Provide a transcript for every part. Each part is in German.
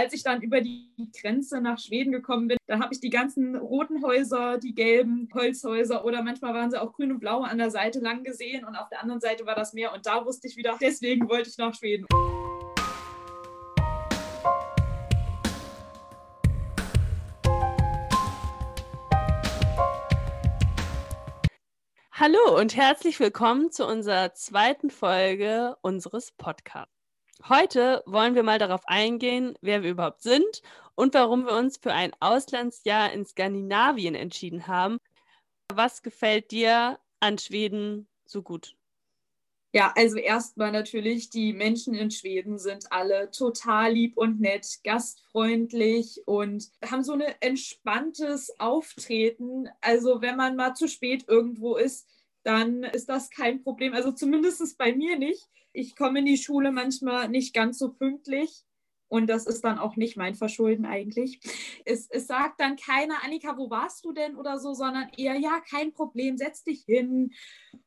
als ich dann über die Grenze nach Schweden gekommen bin, da habe ich die ganzen roten Häuser, die gelben Holzhäuser oder manchmal waren sie auch grün und blau an der Seite lang gesehen und auf der anderen Seite war das Meer und da wusste ich wieder, deswegen wollte ich nach Schweden. Hallo und herzlich willkommen zu unserer zweiten Folge unseres Podcasts. Heute wollen wir mal darauf eingehen, wer wir überhaupt sind und warum wir uns für ein Auslandsjahr in Skandinavien entschieden haben. Was gefällt dir an Schweden so gut? Ja, also erstmal natürlich, die Menschen in Schweden sind alle total lieb und nett, gastfreundlich und haben so ein entspanntes Auftreten. Also wenn man mal zu spät irgendwo ist, dann ist das kein Problem. Also zumindest bei mir nicht. Ich komme in die Schule manchmal nicht ganz so pünktlich. Und das ist dann auch nicht mein Verschulden eigentlich. Es, es sagt dann keiner, Annika, wo warst du denn oder so, sondern eher, ja, kein Problem, setz dich hin,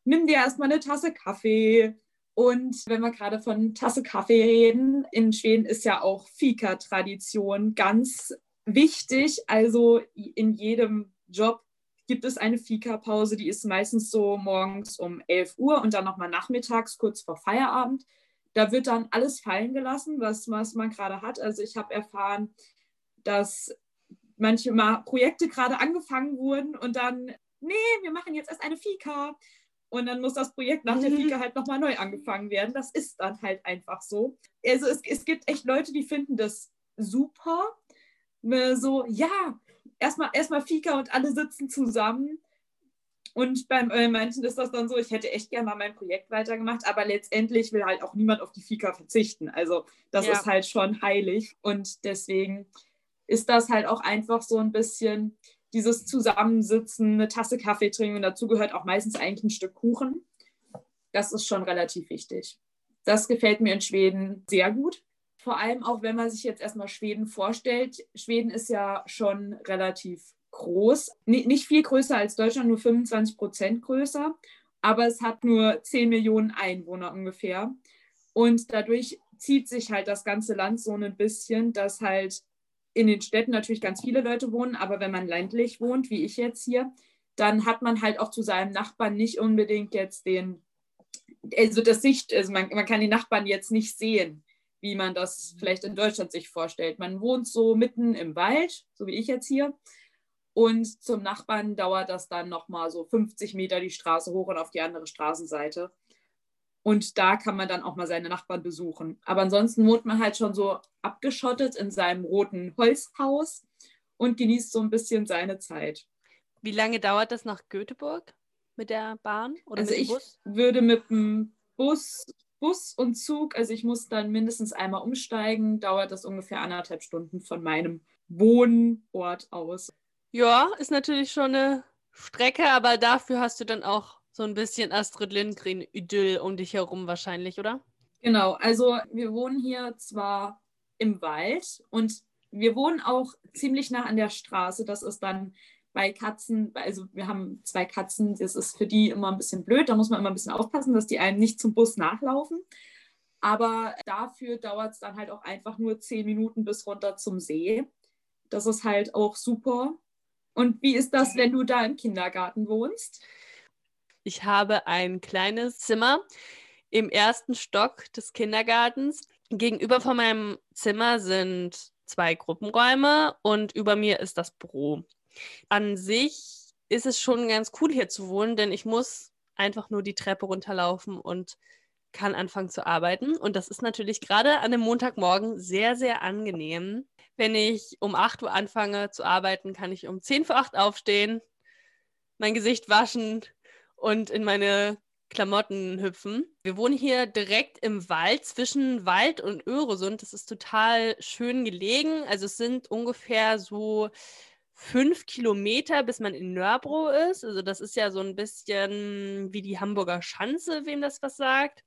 nimm dir erstmal eine Tasse Kaffee. Und wenn wir gerade von Tasse Kaffee reden, in Schweden ist ja auch Fika-Tradition ganz wichtig. Also in jedem Job gibt es eine Fika-Pause, die ist meistens so morgens um 11 Uhr und dann nochmal nachmittags kurz vor Feierabend. Da wird dann alles fallen gelassen, was, was man gerade hat. Also ich habe erfahren, dass manche mal Projekte gerade angefangen wurden und dann, nee, wir machen jetzt erst eine Fika. Und dann muss das Projekt nach der mhm. Fika halt nochmal neu angefangen werden. Das ist dann halt einfach so. Also es, es gibt echt Leute, die finden das super. So, ja, erstmal erstmal Fika und alle sitzen zusammen. Und beim äh, manchen ist das dann so, ich hätte echt gerne mal mein Projekt weitergemacht, aber letztendlich will halt auch niemand auf die Fika verzichten. Also das ja. ist halt schon heilig. Und deswegen ist das halt auch einfach so ein bisschen dieses Zusammensitzen, eine Tasse Kaffee trinken und dazu gehört auch meistens eigentlich ein Stück Kuchen. Das ist schon relativ wichtig. Das gefällt mir in Schweden sehr gut. Vor allem auch, wenn man sich jetzt erstmal Schweden vorstellt. Schweden ist ja schon relativ groß. nicht viel größer als Deutschland, nur 25 Prozent größer. Aber es hat nur 10 Millionen Einwohner ungefähr. Und dadurch zieht sich halt das ganze Land so ein bisschen, dass halt in den Städten natürlich ganz viele Leute wohnen, aber wenn man ländlich wohnt, wie ich jetzt hier, dann hat man halt auch zu seinem Nachbarn nicht unbedingt jetzt den, also das Sicht, also man, man kann die Nachbarn jetzt nicht sehen wie man das vielleicht in Deutschland sich vorstellt. Man wohnt so mitten im Wald, so wie ich jetzt hier. Und zum Nachbarn dauert das dann nochmal so 50 Meter die Straße hoch und auf die andere Straßenseite. Und da kann man dann auch mal seine Nachbarn besuchen. Aber ansonsten wohnt man halt schon so abgeschottet in seinem roten Holzhaus und genießt so ein bisschen seine Zeit. Wie lange dauert das nach Göteborg mit der Bahn oder also mit dem Bus? Ich würde mit dem Bus Bus und Zug, also ich muss dann mindestens einmal umsteigen, dauert das ungefähr anderthalb Stunden von meinem Wohnort aus. Ja, ist natürlich schon eine Strecke, aber dafür hast du dann auch so ein bisschen Astrid Lindgren-Idyll um dich herum wahrscheinlich, oder? Genau, also wir wohnen hier zwar im Wald und wir wohnen auch ziemlich nah an der Straße. Das ist dann bei Katzen, also wir haben zwei Katzen, das ist für die immer ein bisschen blöd, da muss man immer ein bisschen aufpassen, dass die einem nicht zum Bus nachlaufen. Aber dafür dauert es dann halt auch einfach nur zehn Minuten bis runter zum See. Das ist halt auch super. Und wie ist das, wenn du da im Kindergarten wohnst? Ich habe ein kleines Zimmer im ersten Stock des Kindergartens. Gegenüber von meinem Zimmer sind zwei Gruppenräume und über mir ist das Büro. An sich ist es schon ganz cool hier zu wohnen, denn ich muss einfach nur die Treppe runterlaufen und kann anfangen zu arbeiten. Und das ist natürlich gerade an einem Montagmorgen sehr, sehr angenehm. Wenn ich um 8 Uhr anfange zu arbeiten, kann ich um 10 vor 8 aufstehen, mein Gesicht waschen und in meine Klamotten hüpfen. Wir wohnen hier direkt im Wald zwischen Wald und Öresund. Das ist total schön gelegen. Also es sind ungefähr so fünf Kilometer, bis man in Nörbro ist. Also das ist ja so ein bisschen wie die Hamburger Schanze, wem das was sagt.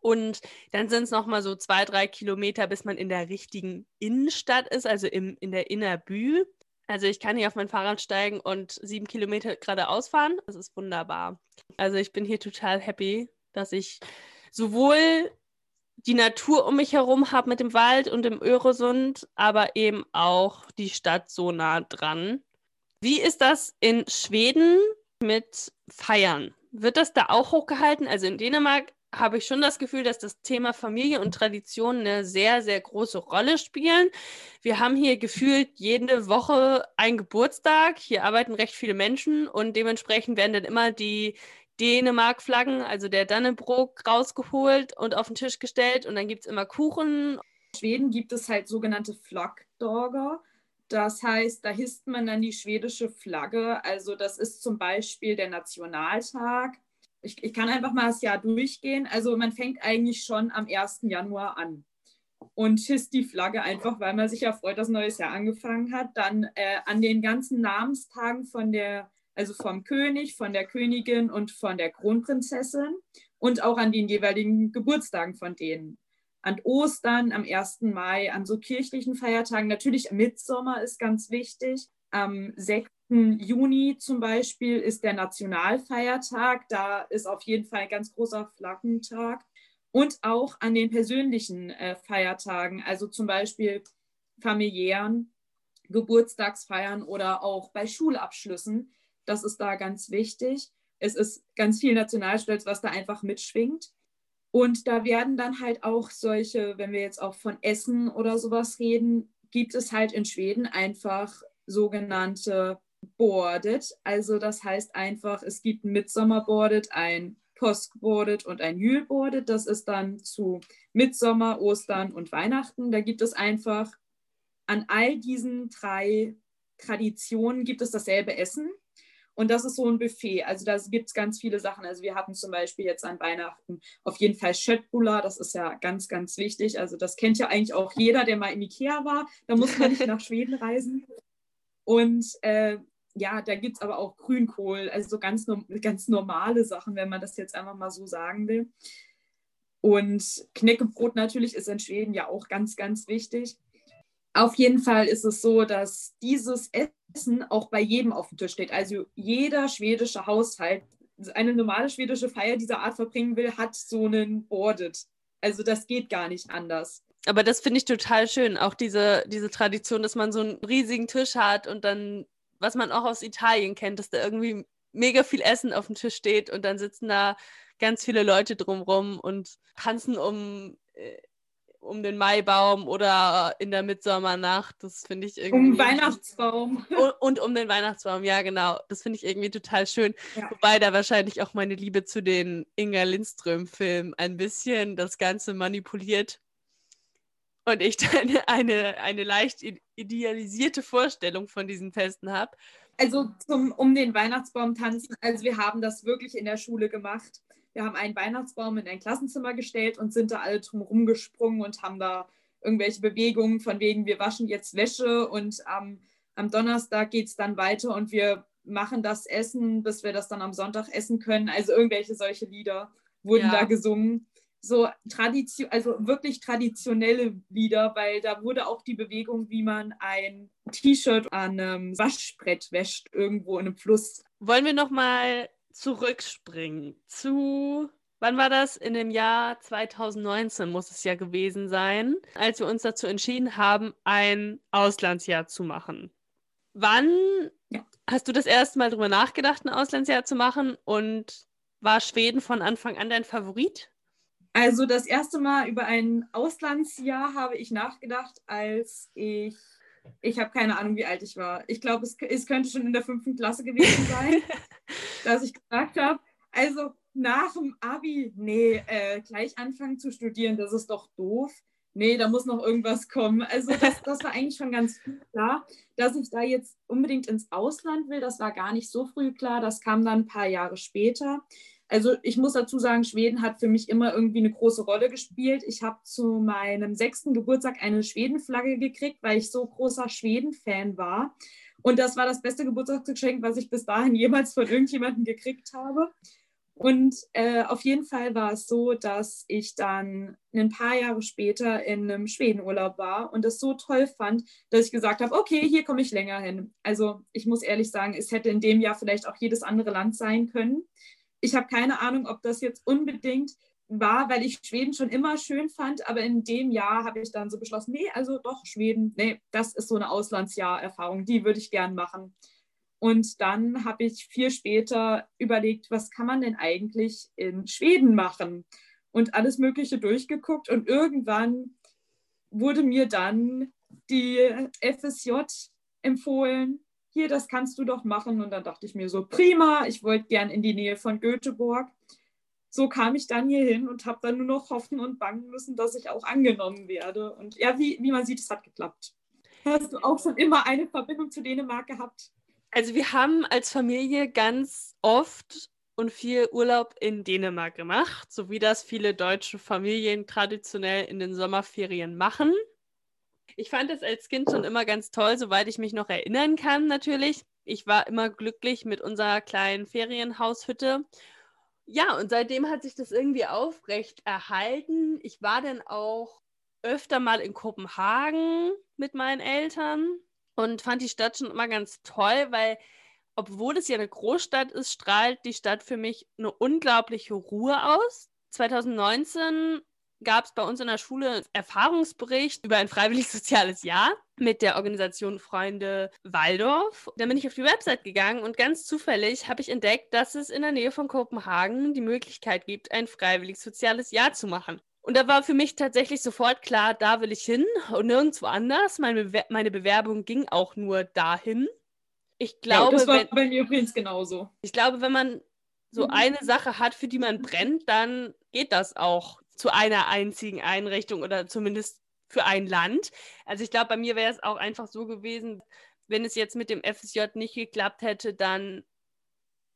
Und dann sind es nochmal so zwei, drei Kilometer, bis man in der richtigen Innenstadt ist, also im, in der Innerbü. Also ich kann hier auf mein Fahrrad steigen und sieben Kilometer geradeaus fahren. Das ist wunderbar. Also ich bin hier total happy, dass ich sowohl die Natur um mich herum habe mit dem Wald und dem Öresund, aber eben auch die Stadt so nah dran. Wie ist das in Schweden mit Feiern? Wird das da auch hochgehalten? Also in Dänemark habe ich schon das Gefühl, dass das Thema Familie und Tradition eine sehr, sehr große Rolle spielen. Wir haben hier gefühlt jede Woche einen Geburtstag. Hier arbeiten recht viele Menschen und dementsprechend werden dann immer die Dänemark-Flaggen, also der Dannebrook, rausgeholt und auf den Tisch gestellt und dann gibt es immer Kuchen. In Schweden gibt es halt sogenannte Flaggdager. Das heißt, da hisst man dann die schwedische Flagge. Also das ist zum Beispiel der Nationaltag. Ich, ich kann einfach mal das Jahr durchgehen. Also man fängt eigentlich schon am 1. Januar an und hisst die Flagge einfach, weil man sich ja freut, dass ein neues Jahr angefangen hat. Dann äh, an den ganzen Namenstagen von der also vom König, von der Königin und von der Kronprinzessin und auch an den jeweiligen Geburtstagen von denen. An Ostern, am 1. Mai, an so kirchlichen Feiertagen. Natürlich Mitsommer ist ganz wichtig. Am 6. Juni zum Beispiel ist der Nationalfeiertag. Da ist auf jeden Fall ein ganz großer Flaggentag. Und auch an den persönlichen äh, Feiertagen, also zum Beispiel familiären Geburtstagsfeiern oder auch bei Schulabschlüssen das ist da ganz wichtig. Es ist ganz viel Nationalstolz, was da einfach mitschwingt. Und da werden dann halt auch solche, wenn wir jetzt auch von Essen oder sowas reden, gibt es halt in Schweden einfach sogenannte Boardet. Also das heißt einfach, es gibt ein Mitsommerboardet, ein Postboardet und ein Jülboardet. Das ist dann zu Mitsommer, Ostern und Weihnachten. Da gibt es einfach an all diesen drei Traditionen gibt es dasselbe Essen. Und das ist so ein Buffet. Also da gibt es ganz viele Sachen. Also wir hatten zum Beispiel jetzt an Weihnachten auf jeden Fall Schöttbula. Das ist ja ganz, ganz wichtig. Also das kennt ja eigentlich auch jeder, der mal in Ikea war. Da muss man nicht nach Schweden reisen. Und äh, ja, da gibt es aber auch Grünkohl. Also so ganz, ganz normale Sachen, wenn man das jetzt einfach mal so sagen will. Und Knäckebrot natürlich ist in Schweden ja auch ganz, ganz wichtig. Auf jeden Fall ist es so, dass dieses Essen auch bei jedem auf dem Tisch steht. Also jeder schwedische Haushalt, eine normale schwedische Feier dieser Art verbringen will, hat so einen Audit. Also das geht gar nicht anders. Aber das finde ich total schön, auch diese, diese Tradition, dass man so einen riesigen Tisch hat und dann, was man auch aus Italien kennt, dass da irgendwie mega viel Essen auf dem Tisch steht und dann sitzen da ganz viele Leute drumrum und tanzen um äh, um den Maibaum oder in der Mitsommernacht. Das finde ich irgendwie. Um den Weihnachtsbaum. Und, und, um den Weihnachtsbaum, ja, genau. Das finde ich irgendwie total schön. Ja. Wobei da wahrscheinlich auch meine Liebe zu den Inga Lindström-Filmen ein bisschen das Ganze manipuliert. Und ich dann eine, eine leicht idealisierte Vorstellung von diesen Festen habe. Also zum, um den Weihnachtsbaum tanzen, also wir haben das wirklich in der Schule gemacht wir haben einen Weihnachtsbaum in ein Klassenzimmer gestellt und sind da alle drum rumgesprungen und haben da irgendwelche Bewegungen von wegen, wir waschen jetzt Wäsche und am, am Donnerstag geht es dann weiter und wir machen das Essen, bis wir das dann am Sonntag essen können. Also irgendwelche solche Lieder wurden ja. da gesungen. So Tradition, also wirklich traditionelle Lieder, weil da wurde auch die Bewegung, wie man ein T-Shirt an einem Waschbrett wäscht, irgendwo in einem Fluss. Wollen wir noch mal zurückspringen zu, wann war das? In dem Jahr 2019 muss es ja gewesen sein, als wir uns dazu entschieden haben, ein Auslandsjahr zu machen. Wann ja. hast du das erste Mal darüber nachgedacht, ein Auslandsjahr zu machen und war Schweden von Anfang an dein Favorit? Also das erste Mal über ein Auslandsjahr habe ich nachgedacht, als ich ich habe keine Ahnung, wie alt ich war. Ich glaube, es, es könnte schon in der fünften Klasse gewesen sein, dass ich gesagt habe, also nach dem Abi, nee, äh, gleich anfangen zu studieren, das ist doch doof. Nee, da muss noch irgendwas kommen. Also das, das war eigentlich schon ganz klar. Dass ich da jetzt unbedingt ins Ausland will, das war gar nicht so früh klar. Das kam dann ein paar Jahre später. Also ich muss dazu sagen, Schweden hat für mich immer irgendwie eine große Rolle gespielt. Ich habe zu meinem sechsten Geburtstag eine Schwedenflagge gekriegt, weil ich so großer Schweden-Fan war. Und das war das beste Geburtstagsgeschenk, was ich bis dahin jemals von irgendjemandem gekriegt habe. Und äh, auf jeden Fall war es so, dass ich dann ein paar Jahre später in einem Schwedenurlaub war und das so toll fand, dass ich gesagt habe, okay, hier komme ich länger hin. Also ich muss ehrlich sagen, es hätte in dem Jahr vielleicht auch jedes andere Land sein können ich habe keine Ahnung, ob das jetzt unbedingt war, weil ich Schweden schon immer schön fand, aber in dem Jahr habe ich dann so beschlossen, nee, also doch, Schweden, nee, das ist so eine Auslandsjahr-Erfahrung, die würde ich gern machen. Und dann habe ich viel später überlegt, was kann man denn eigentlich in Schweden machen? Und alles Mögliche durchgeguckt und irgendwann wurde mir dann die FSJ empfohlen. Hier, das kannst du doch machen. Und dann dachte ich mir so, prima, ich wollte gern in die Nähe von Göteborg. So kam ich dann hier hin und habe dann nur noch hoffen und bangen müssen, dass ich auch angenommen werde. Und ja, wie, wie man sieht, es hat geklappt. Hast du auch schon immer eine Verbindung zu Dänemark gehabt? Also wir haben als Familie ganz oft und viel Urlaub in Dänemark gemacht, so wie das viele deutsche Familien traditionell in den Sommerferien machen. Ich fand es als Kind schon immer ganz toll, soweit ich mich noch erinnern kann, natürlich. Ich war immer glücklich mit unserer kleinen Ferienhaushütte. Ja, und seitdem hat sich das irgendwie aufrecht erhalten. Ich war dann auch öfter mal in Kopenhagen mit meinen Eltern und fand die Stadt schon immer ganz toll, weil obwohl es ja eine Großstadt ist, strahlt die Stadt für mich eine unglaubliche Ruhe aus. 2019 gab es bei uns in der Schule einen Erfahrungsbericht über ein freiwilliges soziales Jahr mit der Organisation Freunde Waldorf. Dann bin ich auf die Website gegangen und ganz zufällig habe ich entdeckt, dass es in der Nähe von Kopenhagen die Möglichkeit gibt, ein freiwilliges soziales Jahr zu machen. Und da war für mich tatsächlich sofort klar, da will ich hin und nirgendwo anders. Meine, Bewer meine Bewerbung ging auch nur dahin. Ich glaube, ja, das war wenn, bei mir übrigens genauso. Ich glaube, wenn man so mhm. eine Sache hat, für die man brennt, dann geht das auch zu einer einzigen Einrichtung oder zumindest für ein Land. Also ich glaube, bei mir wäre es auch einfach so gewesen, wenn es jetzt mit dem FSJ nicht geklappt hätte, dann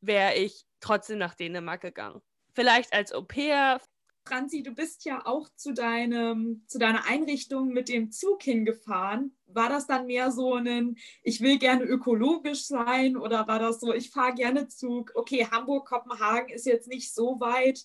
wäre ich trotzdem nach Dänemark gegangen. Vielleicht als Au pair, Franzi, du bist ja auch zu, deinem, zu deiner Einrichtung mit dem Zug hingefahren. War das dann mehr so ein, ich will gerne ökologisch sein oder war das so, ich fahre gerne Zug? Okay, Hamburg, Kopenhagen ist jetzt nicht so weit.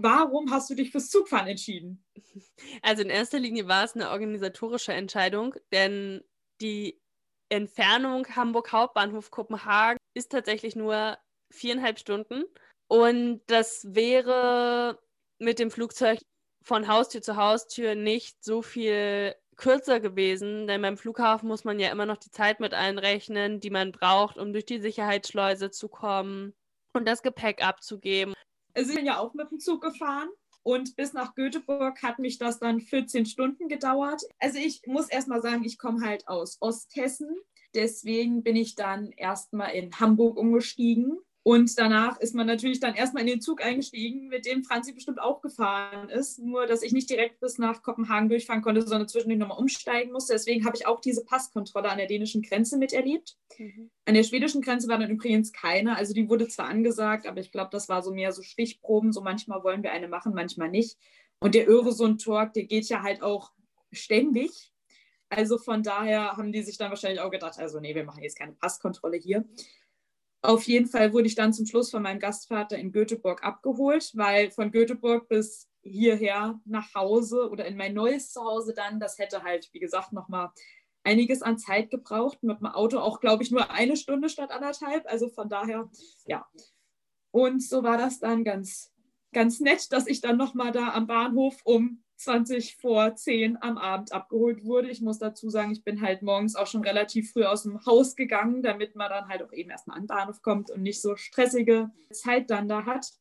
Warum hast du dich fürs Zugfahren entschieden? Also in erster Linie war es eine organisatorische Entscheidung, denn die Entfernung Hamburg Hauptbahnhof Kopenhagen ist tatsächlich nur viereinhalb Stunden. Und das wäre mit dem Flugzeug von Haustür zu Haustür nicht so viel kürzer gewesen, denn beim Flughafen muss man ja immer noch die Zeit mit einrechnen, die man braucht, um durch die Sicherheitsschleuse zu kommen und das Gepäck abzugeben. Also ich bin ja auch mit dem Zug gefahren und bis nach Göteborg hat mich das dann 14 Stunden gedauert. Also ich muss erstmal sagen, ich komme halt aus Osthessen. Deswegen bin ich dann erstmal in Hamburg umgestiegen und danach ist man natürlich dann erstmal in den Zug eingestiegen, mit dem Franzi bestimmt auch gefahren ist. Nur, dass ich nicht direkt bis nach Kopenhagen durchfahren konnte, sondern zwischendurch nochmal umsteigen musste. Deswegen habe ich auch diese Passkontrolle an der dänischen Grenze miterlebt. Mhm. An der schwedischen Grenze war dann übrigens keine. Also die wurde zwar angesagt, aber ich glaube, das war so mehr so Stichproben. So manchmal wollen wir eine machen, manchmal nicht. Und der Öresund-Talk, der geht ja halt auch ständig. Also von daher haben die sich dann wahrscheinlich auch gedacht, also nee, wir machen jetzt keine Passkontrolle hier. Auf jeden Fall wurde ich dann zum Schluss von meinem Gastvater in Göteborg abgeholt, weil von Göteborg bis hierher nach Hause oder in mein neues Zuhause dann, das hätte halt, wie gesagt, nochmal einiges an Zeit gebraucht. Mit dem Auto auch, glaube ich, nur eine Stunde statt anderthalb. Also von daher, ja. Und so war das dann ganz, ganz nett, dass ich dann nochmal da am Bahnhof um 20 vor 10 am Abend abgeholt wurde. Ich muss dazu sagen, ich bin halt morgens auch schon relativ früh aus dem Haus gegangen, damit man dann halt auch eben erstmal an den Bahnhof kommt und nicht so stressige Zeit dann da hat.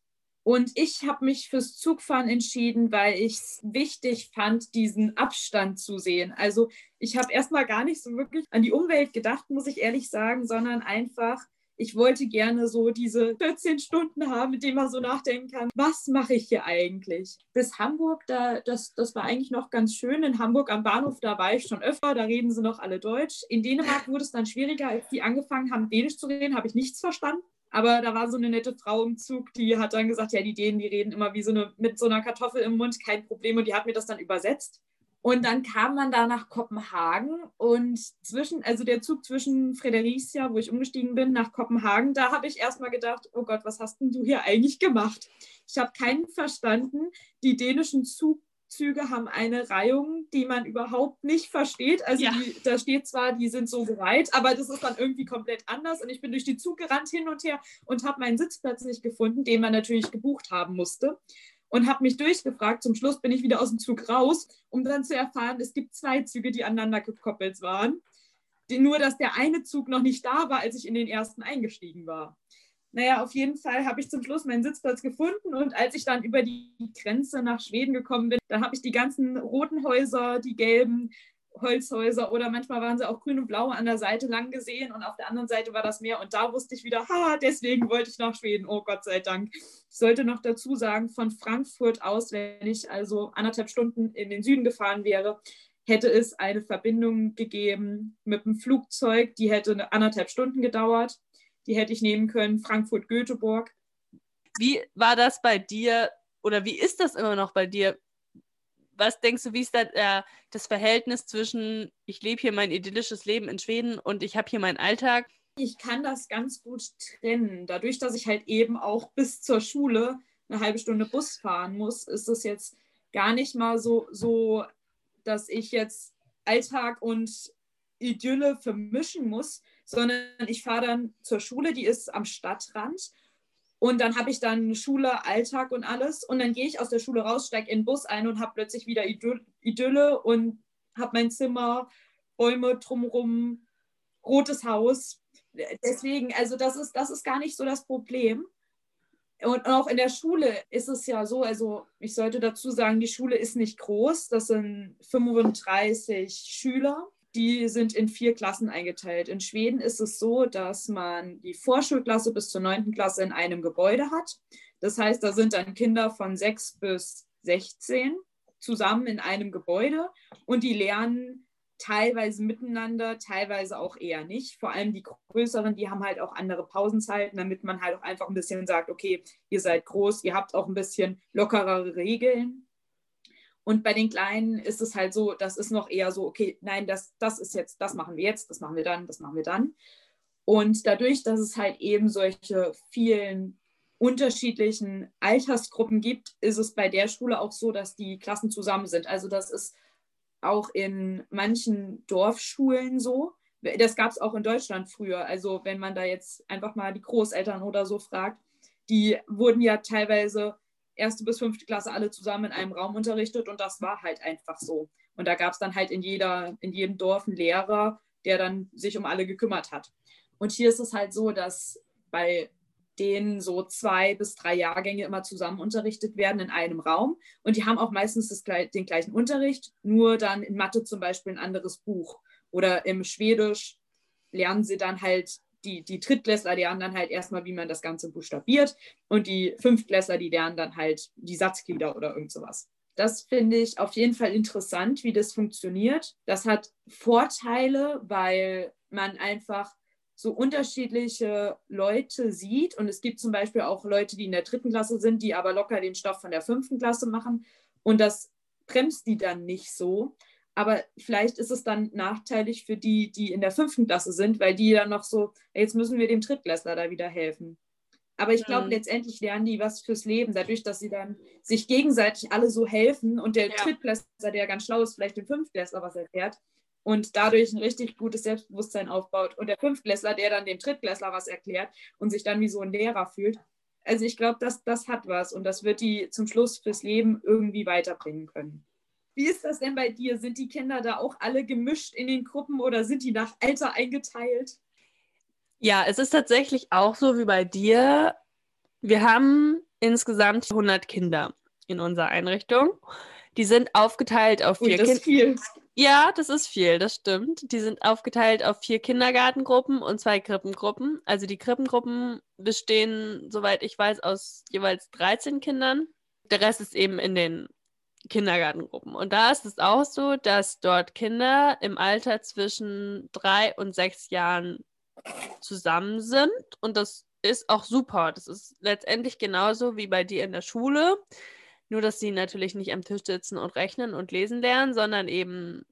Und ich habe mich fürs Zugfahren entschieden, weil ich es wichtig fand, diesen Abstand zu sehen. Also ich habe erstmal gar nicht so wirklich an die Umwelt gedacht, muss ich ehrlich sagen, sondern einfach, ich wollte gerne so diese 14 Stunden haben, mit denen man so nachdenken kann, was mache ich hier eigentlich? Bis Hamburg, da, das, das war eigentlich noch ganz schön. In Hamburg am Bahnhof, da war ich schon öfter, da reden sie noch alle Deutsch. In Dänemark wurde es dann schwieriger, als die angefangen haben, Dänisch zu reden, habe ich nichts verstanden. Aber da war so eine nette Frau im Zug, die hat dann gesagt, ja, die Dänen, die reden immer wie so eine, mit so einer Kartoffel im Mund, kein Problem. Und die hat mir das dann übersetzt. Und dann kam man da nach Kopenhagen und zwischen, also der Zug zwischen Fredericia, wo ich umgestiegen bin, nach Kopenhagen, da habe ich erstmal gedacht, oh Gott, was hast denn du hier eigentlich gemacht? Ich habe keinen verstanden. Die dänischen Zugzüge haben eine Reihung, die man überhaupt nicht versteht. Also ja. die, da steht zwar, die sind so bereit, aber das ist dann irgendwie komplett anders. Und ich bin durch die Zug gerannt hin und her und habe meinen Sitzplatz nicht gefunden, den man natürlich gebucht haben musste. Und habe mich durchgefragt. Zum Schluss bin ich wieder aus dem Zug raus, um dann zu erfahren, es gibt zwei Züge, die aneinander gekoppelt waren. Nur, dass der eine Zug noch nicht da war, als ich in den ersten eingestiegen war. Naja, auf jeden Fall habe ich zum Schluss meinen Sitzplatz gefunden und als ich dann über die Grenze nach Schweden gekommen bin, da habe ich die ganzen roten Häuser, die gelben, Holzhäuser oder manchmal waren sie auch grün und blau an der Seite lang gesehen und auf der anderen Seite war das Meer und da wusste ich wieder, ha, deswegen wollte ich nach Schweden, oh Gott sei Dank. Ich sollte noch dazu sagen, von Frankfurt aus, wenn ich also anderthalb Stunden in den Süden gefahren wäre, hätte es eine Verbindung gegeben mit dem Flugzeug, die hätte anderthalb Stunden gedauert. Die hätte ich nehmen können, Frankfurt-Göteborg. Wie war das bei dir oder wie ist das immer noch bei dir? Was denkst du, wie ist da äh, das Verhältnis zwischen, ich lebe hier mein idyllisches Leben in Schweden und ich habe hier meinen Alltag? Ich kann das ganz gut trennen. Dadurch, dass ich halt eben auch bis zur Schule eine halbe Stunde Bus fahren muss, ist es jetzt gar nicht mal so, so, dass ich jetzt Alltag und Idylle vermischen muss, sondern ich fahre dann zur Schule, die ist am Stadtrand und dann habe ich dann Schule, Alltag und alles. Und dann gehe ich aus der Schule raus, steige in den Bus ein und habe plötzlich wieder Idylle und habe mein Zimmer, Bäume drumherum, rotes Haus. Deswegen, also das ist, das ist gar nicht so das Problem. Und auch in der Schule ist es ja so, also ich sollte dazu sagen, die Schule ist nicht groß, das sind 35 Schüler die sind in vier Klassen eingeteilt. In Schweden ist es so, dass man die Vorschulklasse bis zur neunten Klasse in einem Gebäude hat. Das heißt, da sind dann Kinder von sechs bis 16 zusammen in einem Gebäude und die lernen teilweise miteinander, teilweise auch eher nicht. Vor allem die größeren, die haben halt auch andere Pausenzeiten, damit man halt auch einfach ein bisschen sagt, okay, ihr seid groß, ihr habt auch ein bisschen lockerere Regeln. Und bei den Kleinen ist es halt so, das ist noch eher so, okay, nein, das, das ist jetzt, das machen wir jetzt, das machen wir dann, das machen wir dann. Und dadurch, dass es halt eben solche vielen unterschiedlichen Altersgruppen gibt, ist es bei der Schule auch so, dass die Klassen zusammen sind. Also das ist auch in manchen Dorfschulen so. Das gab es auch in Deutschland früher. Also wenn man da jetzt einfach mal die Großeltern oder so fragt, die wurden ja teilweise erste bis fünfte Klasse alle zusammen in einem Raum unterrichtet und das war halt einfach so. Und da gab es dann halt in, jeder, in jedem Dorf einen Lehrer, der dann sich um alle gekümmert hat. Und hier ist es halt so, dass bei denen so zwei bis drei Jahrgänge immer zusammen unterrichtet werden in einem Raum. Und die haben auch meistens das, den gleichen Unterricht, nur dann in Mathe zum Beispiel ein anderes Buch. Oder im Schwedisch lernen sie dann halt die, die Drittklässler lernen dann halt erstmal, wie man das Ganze buchstabiert und die Fünftklässler, die lernen dann halt die Satzglieder oder irgend sowas. Das finde ich auf jeden Fall interessant, wie das funktioniert. Das hat Vorteile, weil man einfach so unterschiedliche Leute sieht. Und es gibt zum Beispiel auch Leute, die in der dritten Klasse sind, die aber locker den Stoff von der fünften Klasse machen. Und das bremst die dann nicht so. Aber vielleicht ist es dann nachteilig für die, die in der fünften Klasse sind, weil die dann noch so, jetzt müssen wir dem Drittklässler da wieder helfen. Aber ich glaube, mhm. letztendlich lernen die was fürs Leben, dadurch, dass sie dann sich gegenseitig alle so helfen und der ja. Drittklässler, der ganz schlau ist, vielleicht dem Fünftklässler was erklärt und dadurch ein richtig gutes Selbstbewusstsein aufbaut. Und der Fünftklässler, der dann dem Drittklässler was erklärt und sich dann wie so ein Lehrer fühlt. Also ich glaube, das, das hat was und das wird die zum Schluss fürs Leben irgendwie weiterbringen können. Wie ist das denn bei dir? Sind die Kinder da auch alle gemischt in den Gruppen oder sind die nach Alter eingeteilt? Ja, es ist tatsächlich auch so wie bei dir. Wir haben insgesamt 100 Kinder in unserer Einrichtung. Die sind aufgeteilt auf vier Kinder. Ja, das ist viel, das stimmt. Die sind aufgeteilt auf vier Kindergartengruppen und zwei Krippengruppen. Also die Krippengruppen bestehen, soweit ich weiß, aus jeweils 13 Kindern. Der Rest ist eben in den Kindergartengruppen. Und da ist es auch so, dass dort Kinder im Alter zwischen drei und sechs Jahren zusammen sind. Und das ist auch super. Das ist letztendlich genauso wie bei dir in der Schule. Nur, dass sie natürlich nicht am Tisch sitzen und rechnen und lesen lernen, sondern eben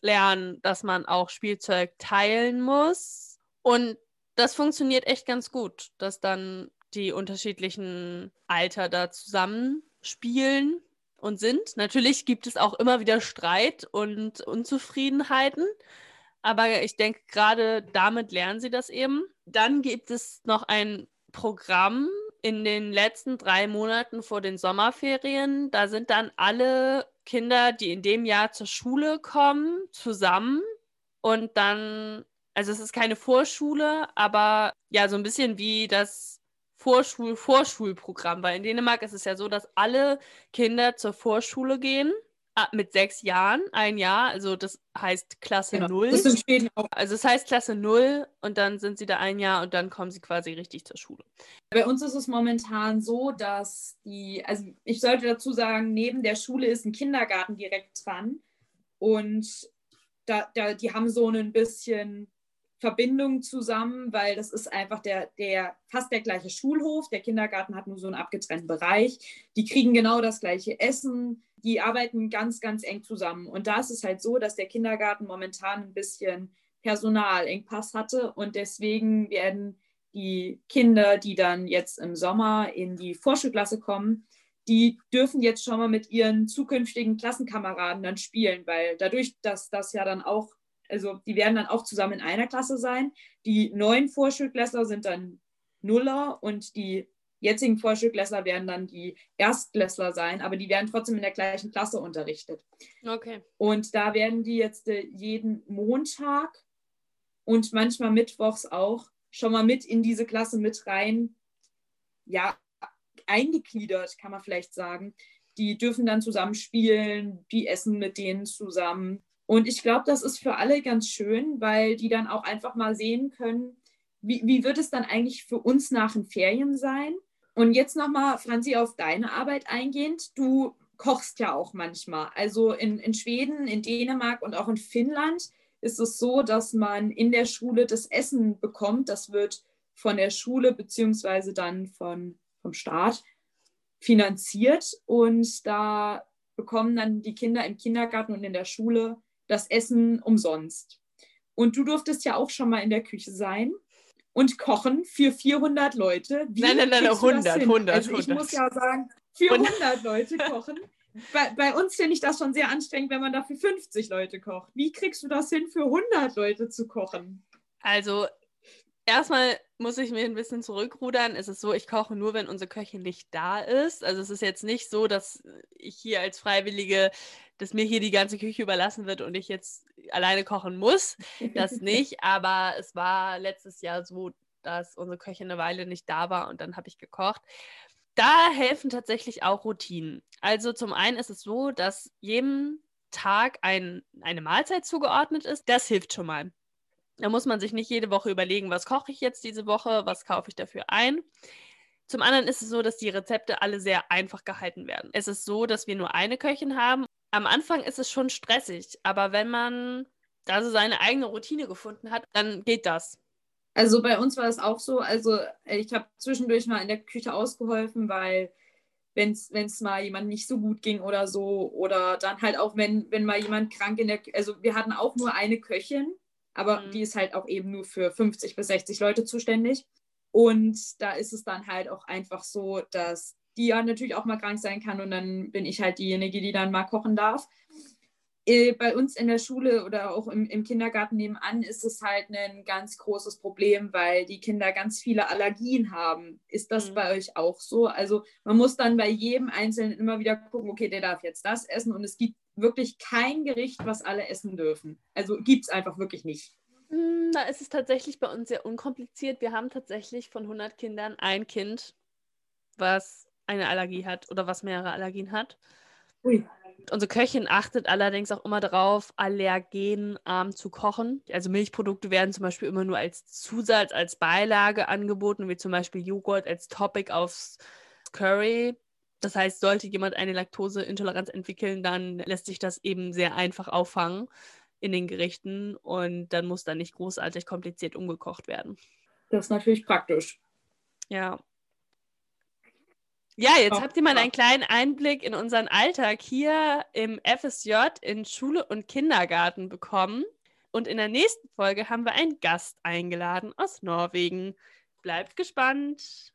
lernen, dass man auch Spielzeug teilen muss. Und das funktioniert echt ganz gut, dass dann die unterschiedlichen Alter da zusammenspielen und sind. Natürlich gibt es auch immer wieder Streit und Unzufriedenheiten, aber ich denke, gerade damit lernen sie das eben. Dann gibt es noch ein Programm, in den letzten drei Monaten vor den Sommerferien, da sind dann alle Kinder, die in dem Jahr zur Schule kommen, zusammen und dann, also es ist keine Vorschule, aber ja, so ein bisschen wie das Vorschul-Vorschulprogramm, weil in Dänemark ist es ja so, dass alle Kinder zur Vorschule gehen mit sechs Jahren, ein Jahr, also das heißt Klasse genau. 0. Das ist in auch. Also es heißt Klasse 0 und dann sind sie da ein Jahr und dann kommen sie quasi richtig zur Schule. Bei uns ist es momentan so, dass die, also ich sollte dazu sagen, neben der Schule ist ein Kindergarten direkt dran und da, da, die haben so ein bisschen Verbindung zusammen, weil das ist einfach der, der fast der gleiche Schulhof. Der Kindergarten hat nur so einen abgetrennten Bereich. Die kriegen genau das gleiche Essen. Die arbeiten ganz, ganz eng zusammen. Und da ist es halt so, dass der Kindergarten momentan ein bisschen Personalengpass hatte und deswegen werden die Kinder, die dann jetzt im Sommer in die Vorschulklasse kommen, die dürfen jetzt schon mal mit ihren zukünftigen Klassenkameraden dann spielen, weil dadurch, dass das ja dann auch also die werden dann auch zusammen in einer Klasse sein. Die neuen Vorschulklässler sind dann Nuller und die jetzigen Vorschulklässler werden dann die Erstklässler sein, aber die werden trotzdem in der gleichen Klasse unterrichtet. Okay. Und da werden die jetzt äh, jeden Montag und manchmal mittwochs auch schon mal mit in diese Klasse mit rein, ja, eingegliedert, kann man vielleicht sagen. Die dürfen dann zusammen spielen, die essen mit denen zusammen. Und ich glaube, das ist für alle ganz schön, weil die dann auch einfach mal sehen können, wie, wie wird es dann eigentlich für uns nach den Ferien sein? Und jetzt nochmal, Franzi, auf deine Arbeit eingehend. Du kochst ja auch manchmal. Also in, in Schweden, in Dänemark und auch in Finnland ist es so, dass man in der Schule das Essen bekommt. Das wird von der Schule beziehungsweise dann von, vom Staat finanziert. Und da bekommen dann die Kinder im Kindergarten und in der Schule das Essen umsonst. Und du durftest ja auch schon mal in der Küche sein und kochen für 400 Leute. Wie nein, nein, nein, 100, 100, Also ich 100. muss ja sagen, 400 Leute kochen. Bei, bei uns finde ich das schon sehr anstrengend, wenn man dafür 50 Leute kocht. Wie kriegst du das hin, für 100 Leute zu kochen? Also erstmal muss ich mir ein bisschen zurückrudern. Es ist so, ich koche nur, wenn unsere Köchin nicht da ist. Also es ist jetzt nicht so, dass ich hier als Freiwillige, dass mir hier die ganze Küche überlassen wird und ich jetzt alleine kochen muss. Das nicht. Aber es war letztes Jahr so, dass unsere Köchin eine Weile nicht da war und dann habe ich gekocht. Da helfen tatsächlich auch Routinen. Also zum einen ist es so, dass jedem Tag ein, eine Mahlzeit zugeordnet ist. Das hilft schon mal. Da muss man sich nicht jede Woche überlegen, was koche ich jetzt diese Woche, was kaufe ich dafür ein. Zum anderen ist es so, dass die Rezepte alle sehr einfach gehalten werden. Es ist so, dass wir nur eine Köchin haben. Am Anfang ist es schon stressig, aber wenn man da so seine eigene Routine gefunden hat, dann geht das. Also bei uns war es auch so. Also ich habe zwischendurch mal in der Küche ausgeholfen, weil wenn es mal jemand nicht so gut ging oder so. Oder dann halt auch, wenn, wenn mal jemand krank in der Also wir hatten auch nur eine Köchin aber mhm. die ist halt auch eben nur für 50 bis 60 Leute zuständig. Und da ist es dann halt auch einfach so, dass die ja natürlich auch mal krank sein kann und dann bin ich halt diejenige, die dann mal kochen darf. Äh, bei uns in der Schule oder auch im, im, Kindergarten nebenan ist es halt ein ganz großes Problem, weil die Kinder ganz viele Allergien haben. Ist das mhm. bei euch auch so? Also man muss dann bei jedem Einzelnen immer wieder gucken, okay, der darf jetzt das essen und es gibt wirklich kein Gericht, was alle essen dürfen. Also gibt es einfach wirklich nicht. Hm, da ist es tatsächlich bei uns sehr unkompliziert. Wir haben tatsächlich von 100 Kindern ein Kind, was eine Allergie hat oder was mehrere Allergien hat. Ui. Unsere Köchin achtet allerdings auch immer darauf, allergenarm zu kochen. Also Milchprodukte werden zum Beispiel immer nur als Zusatz, als Beilage angeboten, wie zum Beispiel Joghurt als Topic aufs Curry. Das heißt, sollte jemand eine Laktoseintoleranz entwickeln, dann lässt sich das eben sehr einfach auffangen in den Gerichten und dann muss da nicht großartig kompliziert umgekocht werden. Das ist natürlich praktisch. Ja. Ja, jetzt oh, habt ihr mal einen kleinen Einblick in unseren Alltag hier im FSJ in Schule und Kindergarten bekommen. Und in der nächsten Folge haben wir einen Gast eingeladen aus Norwegen. Bleibt gespannt.